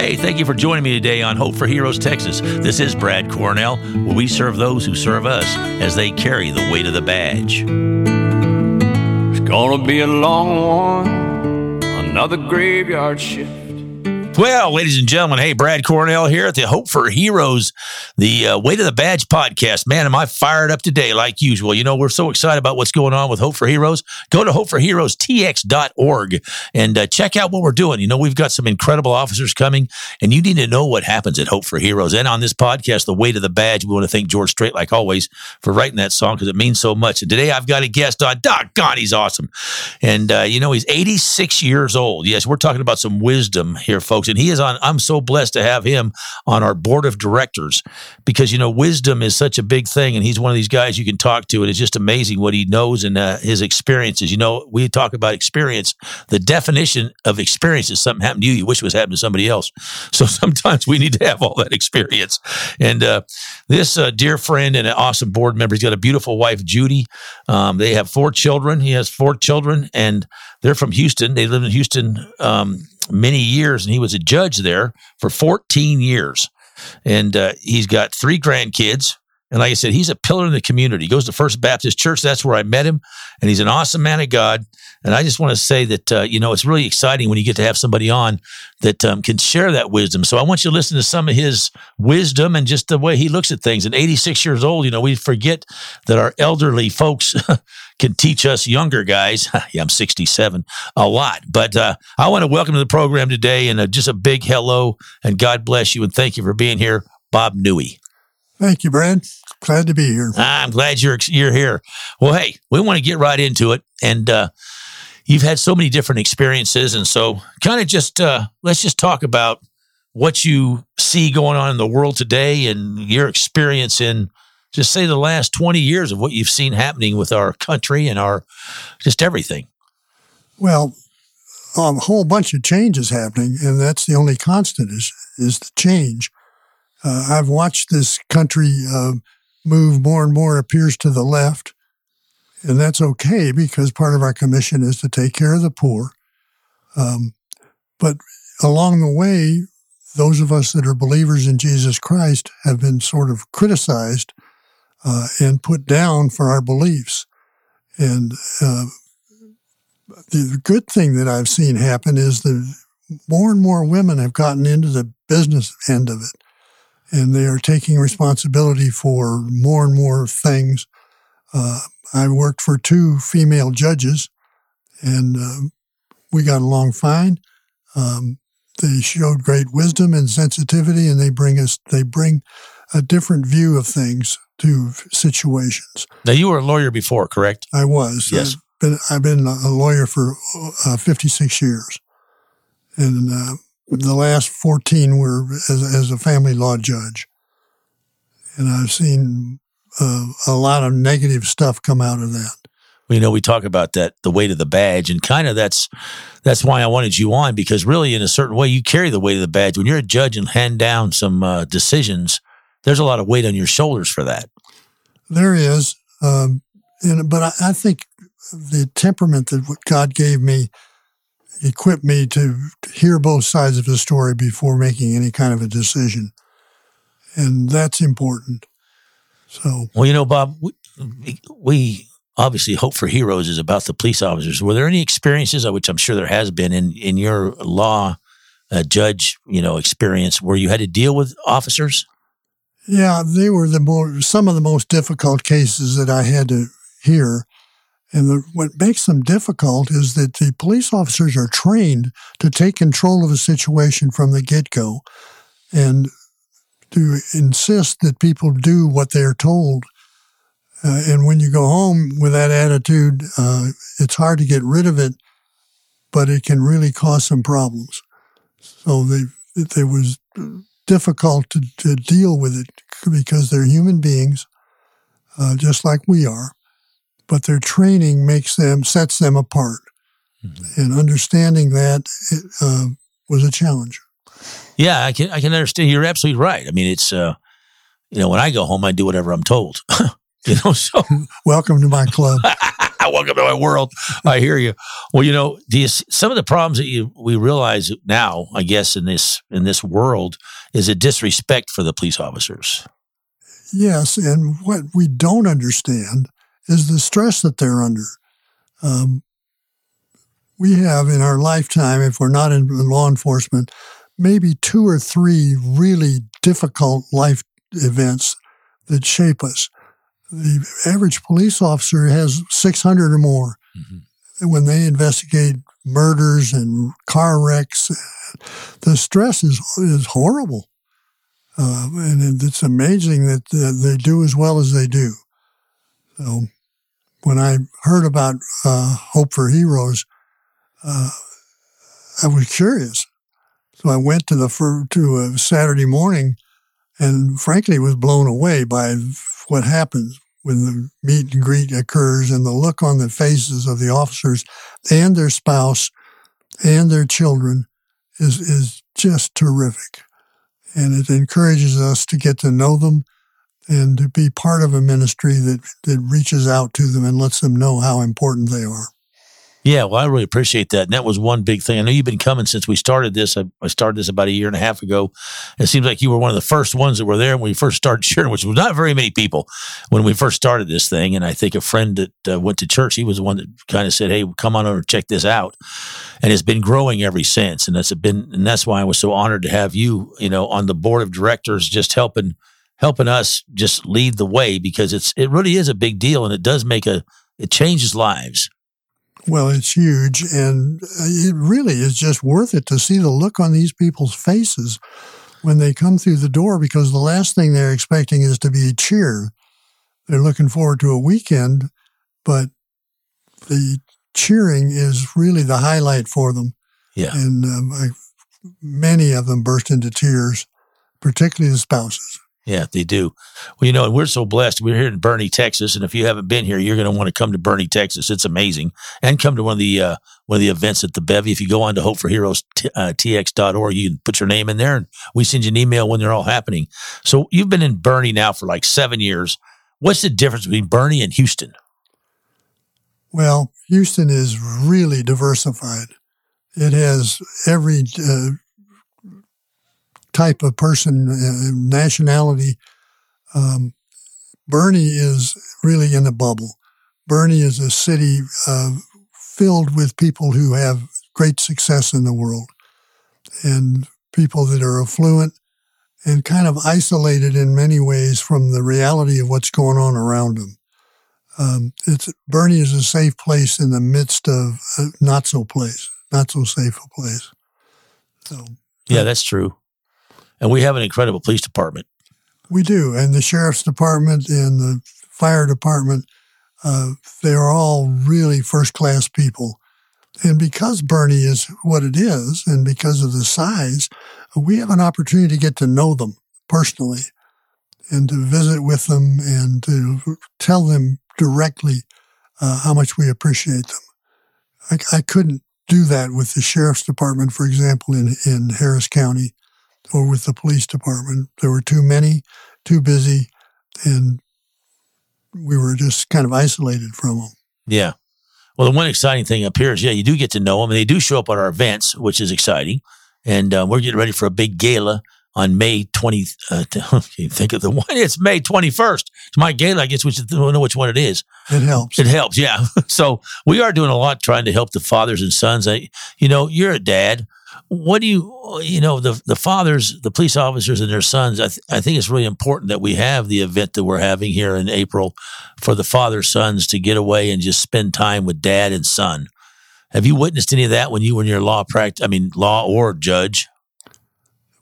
Hey, thank you for joining me today on Hope for Heroes Texas. This is Brad Cornell, where we serve those who serve us as they carry the weight of the badge. It's gonna be a long one, another graveyard shift. Well, ladies and gentlemen, hey, Brad Cornell here at the Hope for Heroes, the uh, Weight of the Badge podcast. Man, am I fired up today, like usual. You know, we're so excited about what's going on with Hope for Heroes. Go to hopeforheroestx.org and uh, check out what we're doing. You know, we've got some incredible officers coming, and you need to know what happens at Hope for Heroes. And on this podcast, The Weight of the Badge, we want to thank George Strait, like always, for writing that song because it means so much. And today I've got a guest on. Doc God, he's awesome. And, uh, you know, he's 86 years old. Yes, we're talking about some wisdom here, folks and he is on. I'm so blessed to have him on our board of directors because you know wisdom is such a big thing, and he's one of these guys you can talk to, and it's just amazing what he knows and uh, his experiences. You know, we talk about experience. The definition of experience is something happened to you you wish was happened to somebody else. So sometimes we need to have all that experience. And uh, this uh, dear friend and an awesome board member, he's got a beautiful wife, Judy. Um, they have four children. He has four children, and they're from Houston. They live in Houston um, many years, and he was a judge there for 14 years. And uh, he's got three grandkids. And like I said, he's a pillar in the community. He goes to First Baptist Church. That's where I met him. And he's an awesome man of God. And I just want to say that, uh, you know, it's really exciting when you get to have somebody on that um, can share that wisdom. So I want you to listen to some of his wisdom and just the way he looks at things. And 86 years old, you know, we forget that our elderly folks can teach us younger guys. yeah, I'm 67, a lot. But uh, I want to welcome to the program today and uh, just a big hello and God bless you and thank you for being here, Bob Newey. Thank you, Brad. Glad to be here. I'm glad you're you're here. Well, hey, we want to get right into it, and uh, you've had so many different experiences, and so kind of just uh, let's just talk about what you see going on in the world today and your experience in just say the last 20 years of what you've seen happening with our country and our just everything. Well, a whole bunch of changes happening, and that's the only constant is is the change. Uh, I've watched this country uh, move more and more appears to the left, and that's okay because part of our commission is to take care of the poor. Um, but along the way, those of us that are believers in Jesus Christ have been sort of criticized uh, and put down for our beliefs. And uh, the good thing that I've seen happen is that more and more women have gotten into the business end of it, and they are taking responsibility for more and more things. Uh, I worked for two female judges, and uh, we got along fine. Um, they showed great wisdom and sensitivity, and they bring us they bring a different view of things to situations. Now, you were a lawyer before, correct? I was. Yes. I've been, I've been a lawyer for uh, 56 years. And uh, the last 14 were as, as, a family law judge. And I've seen uh, a lot of negative stuff come out of that. Well, you know, we talk about that, the weight of the badge, and kind of that's that's why I wanted you on because really, in a certain way, you carry the weight of the badge when you're a judge and hand down some uh, decisions there's a lot of weight on your shoulders for that. There is, um, and but I, I, think the temperament that God gave me equipped me to hear both sides of the story before making any kind of a decision, and that's important. So, well, you know, Bob, we, we obviously hope for heroes is about the police officers. Were there any experiences, which I'm sure there has been in in your law uh, judge, you know, experience where you had to deal with officers? Yeah, they were the more some of the most difficult cases that I had to hear. And the, what makes them difficult is that the police officers are trained to take control of a situation from the get go and to insist that people do what they're told. Uh, and when you go home with that attitude, uh, it's hard to get rid of it, but it can really cause some problems. So they, there was difficult to, to deal with it because they're human beings, uh, just like we are. But their training makes them sets them apart, mm-hmm. and understanding that uh, was a challenge. Yeah, I can I can understand. You're absolutely right. I mean, it's uh, you know, when I go home, I do whatever I'm told. you know, so welcome to my club. Welcome to my world. I hear you. Well, you know, these some of the problems that you we realize now, I guess, in this in this world, is a disrespect for the police officers. Yes, and what we don't understand is the stress that they're under. Um, we have in our lifetime, if we're not in law enforcement, maybe two or three really difficult life events that shape us. The average police officer has 600 or more. Mm-hmm. When they investigate murders and car wrecks, the stress is, is horrible. Uh, and it's amazing that they do as well as they do. So when I heard about uh, Hope for Heroes, uh, I was curious. So I went to the to a Saturday morning, and frankly was blown away by what happens when the meet and greet occurs and the look on the faces of the officers and their spouse and their children is is just terrific, and it encourages us to get to know them and to be part of a ministry that that reaches out to them and lets them know how important they are. Yeah, well, I really appreciate that. And that was one big thing. I know you've been coming since we started this. I, I, started this about a year and a half ago. It seems like you were one of the first ones that were there when we first started sharing, which was not very many people when we first started this thing. And I think a friend that uh, went to church, he was the one that kind of said, "Hey, come on over check this out." And it's been growing ever since. And that's been, and that's why I was so honored to have you, you know, on the board of directors, just helping helping us just lead the way because it's it really is a big deal and it does make a it changes lives. Well, it's huge, and it really is just worth it to see the look on these people's faces when they come through the door because the last thing they're expecting is to be cheered. They're looking forward to a weekend, but the cheering is really the highlight for them. Yeah. And um, I, many of them burst into tears, particularly the spouses. Yeah, they do. Well, you know, and we're so blessed. We're here in Boerne, Texas, and if you haven't been here, you're going to want to come to Boerne, Texas. It's amazing, and come to one of the uh, one of the events at the Bevy. If you go on to hopeforheroes.tx.org, uh, you can put your name in there, and we send you an email when they're all happening. So you've been in Boerne now for like seven years. What's the difference between Boerne and Houston? Well, Houston is really diversified. It has every uh, type of person, uh, nationality. Um, Boerne is really in a bubble. Boerne is a city uh, filled with people who have great success in the world and people that are affluent and kind of isolated in many ways from the reality of what's going on around them. Um, it's Boerne is a safe place in the midst of a not so place, not so safe a place. So, yeah, that's true. And we have an incredible police department. We do. And the sheriff's department and the fire department, uh, they are all really first class people. And because Boerne is what it is, and because of the size, we have an opportunity to get to know them personally and to visit with them and to tell them directly uh, how much we appreciate them. I, I, couldn't do that with the sheriff's department, for example, in, in Harris County or with the police department. There were too many, too busy, and we were just kind of isolated from them. Yeah. Well, the one exciting thing up here is, yeah, you do get to know them, and they do show up at our events, which is exciting. And uh, we're getting ready for a big gala on May 20. Uh, think of the one. It's May 21st. It's my gala. I guess we should know which one it is. It helps. It helps. Yeah. so we are doing a lot trying to help the fathers and sons. I, you know, you're a dad what do you you know the the fathers the police officers and their sons I, th- I think it's really important that we have the event that we're having here in april for the father sons to get away and just spend time with dad and son. Have you witnessed any of that when you were in your law practice i mean law or judge?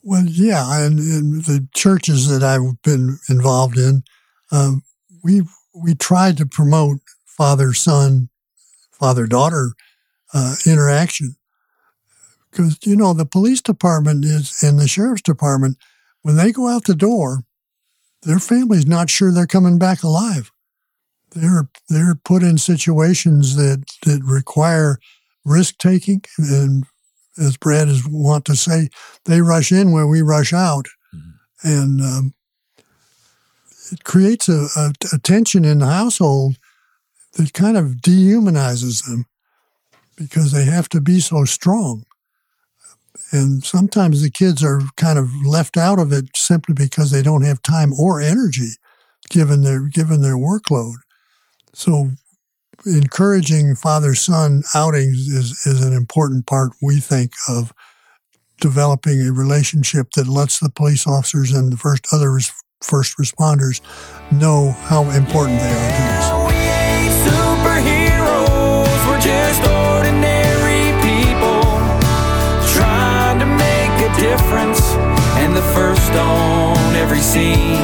Well yeah and, and the churches that i've been involved in um, we we tried to promote father son father daughter uh, interaction because, you know, the police department is and the sheriff's department, when they go out the door, their family's not sure they're coming back alive. They're they're put in situations that, that require risk taking and as Brad is want to say, they rush in where we rush out. Mm-hmm. And um, it creates a, a, a tension in the household that kind of dehumanizes them because they have to be so strong. And sometimes the kids are kind of left out of it simply because they don't have time or energy given their given their workload. So encouraging father son outings is, is an important part, we think, of developing a relationship that lets the police officers and the first other first responders know how important they are to us. A difference and the first on every scene.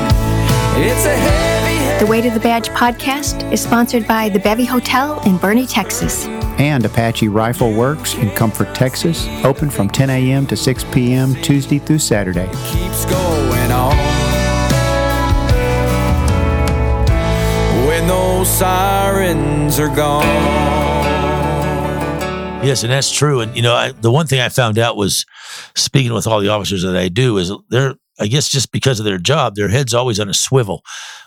It's a heavy, The Weight of the Badge podcast is sponsored by the Bevy Hotel in Boerne, Texas. and Apache Rifle Works in Comfort, Texas, open from 10 a.m. to 6 p.m. Tuesday through Saturday. keeps going on. When those sirens are gone. Yes, and that's true. And you know, I, the one thing I found out was speaking with all the officers that I do is they're, I guess, just because of their job, their head's always on a swivel.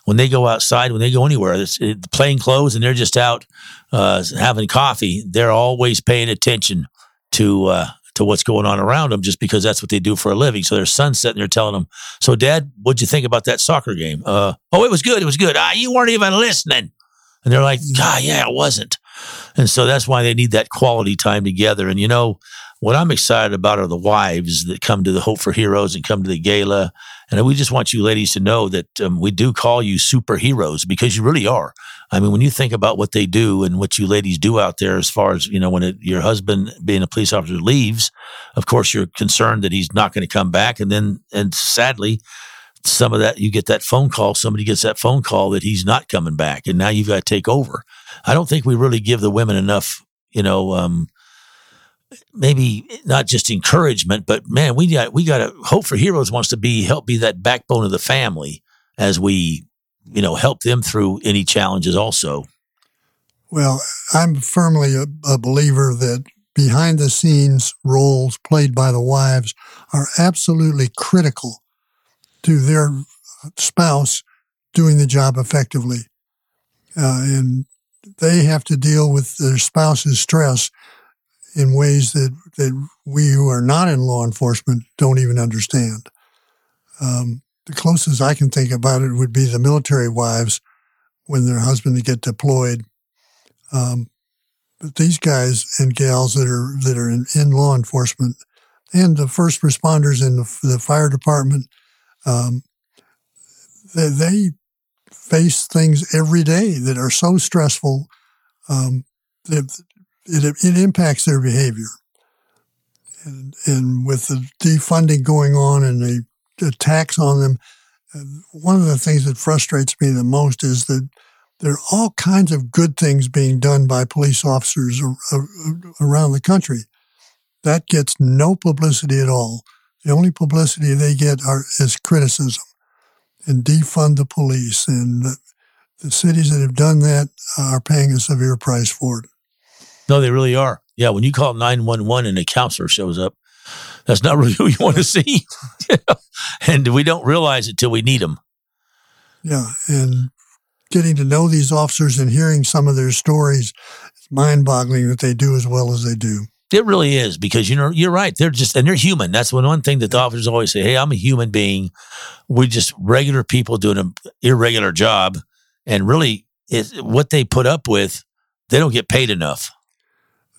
When they go outside, when they go anywhere, it's it, plain clothes, and they're just out uh, having coffee. They're always paying attention to uh, to what's going on around them, just because that's what they do for a living. So their son's sitting there telling them, "So, Dad, what'd you think about that soccer game? Uh, oh, it was good. It was good. Ah, you weren't even listening." And they're like, "God, yeah, it wasn't." And so that's why they need that quality time together. And you know, what I'm excited about are the wives that come to the Hope for Heroes and come to the gala. And we just want you ladies to know that um, we do call you superheroes because you really are. I mean, when you think about what they do and what you ladies do out there, as far as, you know, when it, your husband being a police officer leaves, of course, you're concerned that he's not going to come back. And then, and sadly, some of that, you get that phone call, somebody gets that phone call that he's not coming back. And now you've got to take over. I don't think we really give the women enough, you know, um, maybe not just encouragement, but man, we got we got to hope for heroes wants to be help be that backbone of the family as we, you know, help them through any challenges. Also, Well, I'm firmly a, a believer that behind the scenes roles played by the wives are absolutely critical to their spouse doing the job effectively. Uh, and they have to deal with their spouse's stress in ways that, that we who are not in law enforcement don't even understand. Um, the closest I can think about it would be the military wives when their husbands get deployed. Um, but these guys and gals that are that are in, in law enforcement and the first responders in the, the fire department, um, they, they face things every day that are so stressful um, that it, it impacts their behavior. And, and with the defunding going on and the attacks on them, one of the things that frustrates me the most is that there are all kinds of good things being done by police officers ar- ar- around the country. That gets no publicity at all. The only publicity they get are, is criticism and defund the police. And the, the cities that have done that are paying a severe price for it. No, they really are. Yeah, when you call nine one one and a counselor shows up, that's not really who you want to see, and we don't realize it till we need them. Yeah, and getting to know these officers and hearing some of their stories, it's mind-boggling that they do as well as they do. It really is because you know you're right. They're just and they're human. That's one one thing that the officers always say. Hey, I'm a human being. We're just regular people doing an irregular job, and really, it, what they put up with, they don't get paid enough.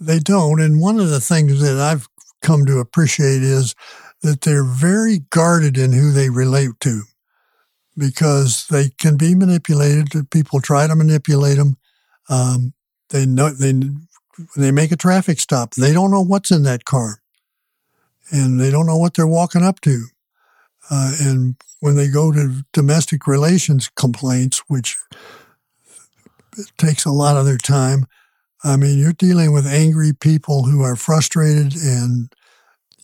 They don't. And one of the things that I've come to appreciate is that they're very guarded in who they relate to because they can be manipulated. People try to manipulate them. Um, they know they they make a traffic stop, they don't know what's in that car, and they don't know what they're walking up to. Uh, and when they go to domestic relations complaints, which takes a lot of their time, I mean, you're dealing with angry people who are frustrated, and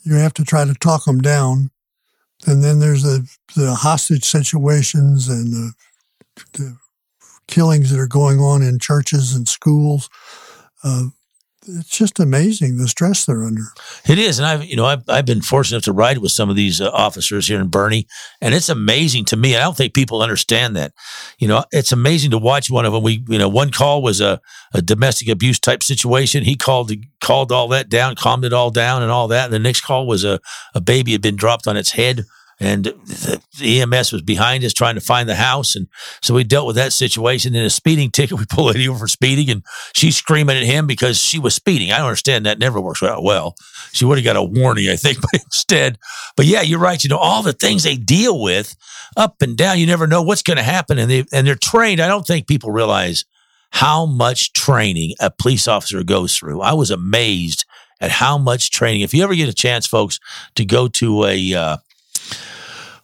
you have to try to talk them down. And then there's the, the hostage situations and the, the killings that are going on in churches and schools. Uh, it's just amazing the stress they're under. It is, and I've you know I've I've been fortunate enough to ride with some of these uh, officers here in Boerne, and it's amazing to me. I don't think people understand that. You know, it's amazing to watch one of them. We you know one call was a, a domestic abuse type situation. He called called all that down, calmed it all down, and all that. And the next call was a a baby had been dropped on its head and the, EMS was behind us trying to find the house. And so we dealt with that situation. In a speeding ticket, we pulled lady over for speeding, and she's screaming at him because she was speeding. I don't understand that. Never works out well. She would have got a warning, I think, but instead, but yeah, you're right. You know, all the things they deal with up and down, you never know what's going to happen. And they, and they're trained. I don't think people realize how much training a police officer goes through. I was amazed at how much training. If you ever get a chance, folks, to go to a, uh,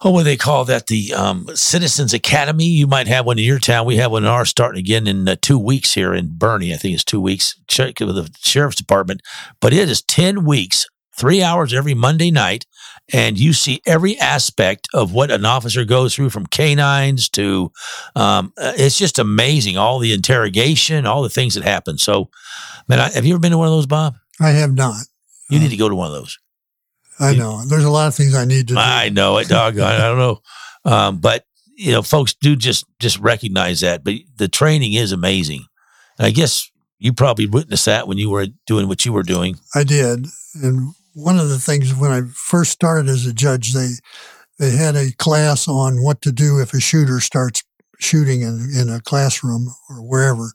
oh, what do they call that? The um, Citizens Academy. You might have one in your town. We have one in ours starting again in uh, two weeks here in Boerne. I think it's two weeks. Check with the sheriff's department. But it is 10 weeks, three hours every Monday night. And you see every aspect of what an officer goes through from canines to, um, uh, it's just amazing. All the interrogation, all the things that happen. So, man, I, have you ever been to one of those, Bob? I have not. You need to go to one of those. I know. There's a lot of things I need to do. I know it, dog. I don't know. Um, but you know, folks do just just recognize that. But the training is amazing. And I guess you probably witnessed that when you were doing what you were doing. I did. And one of the things when I first started as a judge, they they had a class on what to do if a shooter starts shooting in, in a classroom or wherever.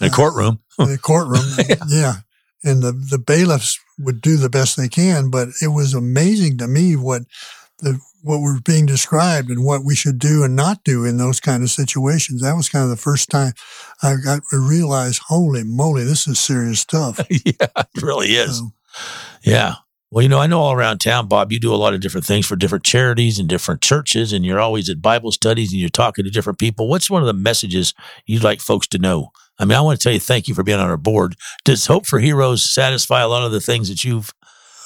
In a courtroom. Uh, in a courtroom. yeah. yeah. And the, the bailiffs would do the best they can. But it was amazing to me what the what was being described and what we should do and not do in those kind of situations. That was kind of the first time I got to realize, holy moly, this is serious stuff. yeah, it really is. So, yeah. Well, you know, I know all around town, Bob, you do a lot of different things for different charities and different churches, and you're always at Bible studies and you're talking to different people. What's one of the messages you'd like folks to know I mean, I want to tell you thank you for being on our board. Does Hope for Heroes satisfy a lot of the things that you've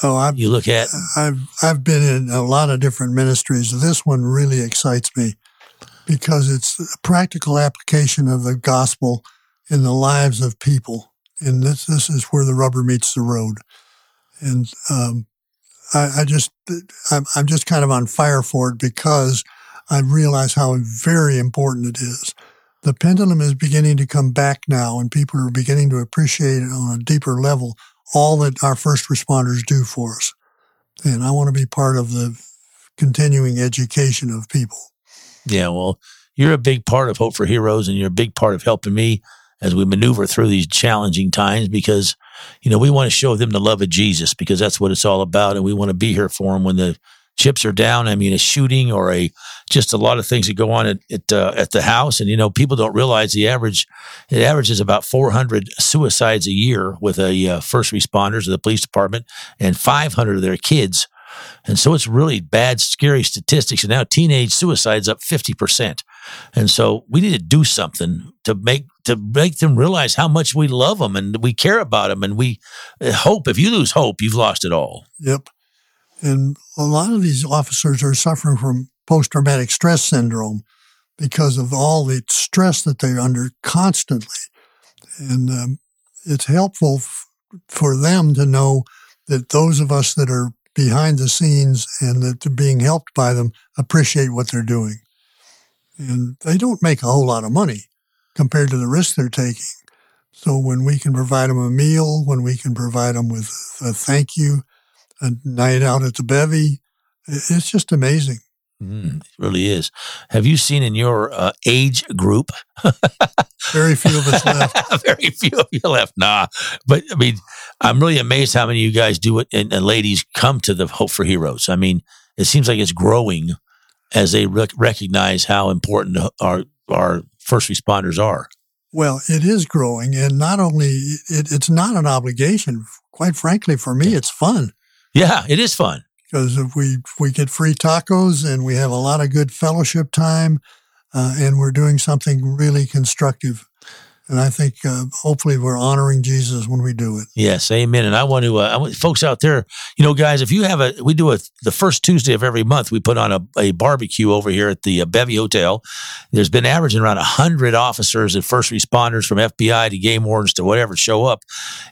oh I've, you look at? I've I've been in a lot of different ministries. This one really excites me because it's a practical application of the gospel in the lives of people, and this this is where the rubber meets the road. And um, I, I just I'm, I'm just kind of on fire for it because I realize how very important it is the pendulum is beginning to come back now, and people are beginning to appreciate it on a deeper level all that our first responders do for us. And I want to be part of the continuing education of people. Yeah, well, you're a big part of Hope for Heroes, and you're a big part of helping me as we maneuver through these challenging times because, you know, we want to show them the love of Jesus because that's what it's all about. And we want to be here for them when the chips are down. I mean, a shooting or a just a lot of things that go on at at, uh, at the house, and you know, people don't realize the average it averages about 400 suicides a year with a uh, first responders of the police department, and 500 of their kids. And so it's really bad, scary statistics. And now teenage suicides up 50%. And so we need to do something to make to make them realize how much we love them and we care about them and we uh, hope if you lose hope you've lost it all. Yep. And a lot of these officers are suffering from post traumatic stress syndrome because of all the stress that they're under constantly. And um, it's helpful f- for them to know that those of us that are behind the scenes and that are being helped by them appreciate what they're doing. And they don't make a whole lot of money compared to the risk they're taking. So when we can provide them a meal, when we can provide them with a thank you, a night out at the bevy. It's just amazing. Mm, it really is. Have you seen in your uh, age group? Very few of us left. Very few of you left. Nah, but I mean, I'm really amazed how many of you guys do it, and, and ladies come to the Hope for Heroes. I mean, it seems like it's growing as they rec- recognize how important our our first responders are. Well, it is growing, and not only it, it's not an obligation. Quite frankly, for me, it's fun. Yeah, it is fun because if we we get free tacos and we have a lot of good fellowship time, uh, and we're doing something really constructive. And I think uh, hopefully we're honoring Jesus when we do it. Yes, amen. And I want to, uh, I want folks out there, you know, guys, if you have a, we do a the first Tuesday of every month, we put on a, a barbecue over here at the uh, Bevy Hotel. There's been averaging around hundred officers and first responders from FBI to game wardens to whatever show up,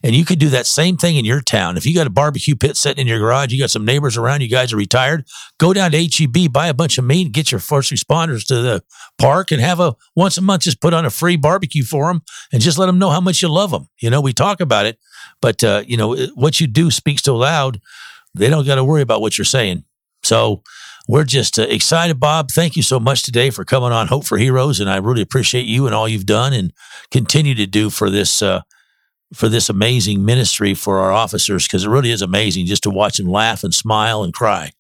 and you could do that same thing in your town. If you got a barbecue pit sitting in your garage, you got some neighbors around, you guys are retired, go down to HEB, buy a bunch of meat, get your first responders to the park, and have a once a month just put on a free barbecue for them, and just let them know how much you love them. You know, we talk about it, but uh, you know what you do speaks so loud. They don't got to worry about what you're saying. So we're just uh, excited, Bob. Thank you so much today for coming on Hope for Heroes, and I really appreciate you and all you've done and continue to do for this uh, for this amazing ministry for our officers because it really is amazing just to watch them laugh and smile and cry.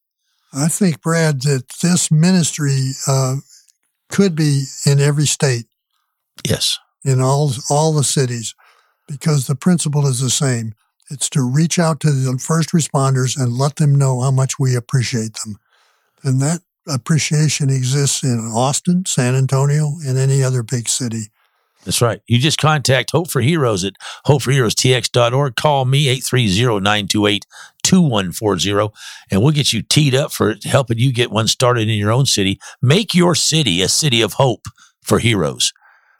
I think, Brad, that this ministry uh, could be in every state. Yes. In all all the cities, because the principle is the same. It's to reach out to the first responders and let them know how much we appreciate them. And that appreciation exists in Austin, San Antonio, and any other big city. That's right. You just contact Hope for Heroes at hopeforheroestx.org. Call me 830-928-2140 and we'll get you teed up for helping you get one started in your own city. Make your city a city of hope for heroes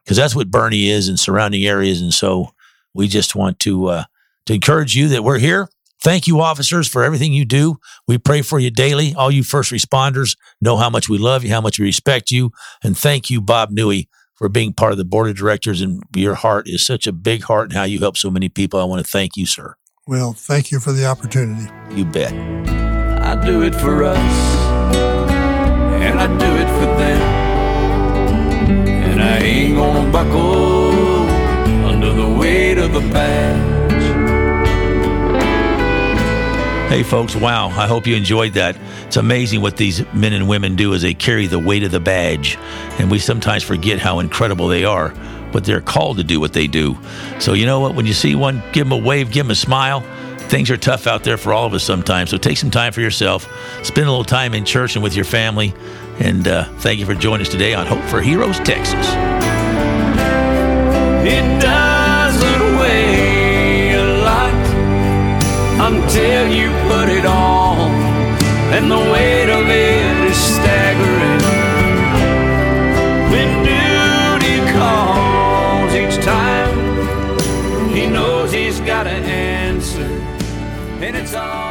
because that's what Boerne is and surrounding areas. And so we just want to uh, to encourage you that we're here. Thank you, officers, for everything you do. We pray for you daily. All you first responders know how much we love you, how much we respect you. And thank you, Bob Newey, for being part of the board of directors. And your heart is such a big heart and how you help so many people. I want to thank you, sir. Well, thank you for the opportunity. You bet. I do it for us, and I do it for them. And I ain't gonna buckle under the weight of the badge. Hey, folks, wow. I hope you enjoyed that. It's amazing what these men and women do as they carry the weight of the badge. And we sometimes forget how incredible they are, but they're called to do what they do. So, you know what? When you see one, give them a wave, give them a smile. Things are tough out there for all of us sometimes. So, take some time for yourself. Spend a little time in church and with your family. And uh, thank you for joining us today on Hope for Heroes, Texas. It doesn't weigh a lot until you put it on, and the weight of it and it's all.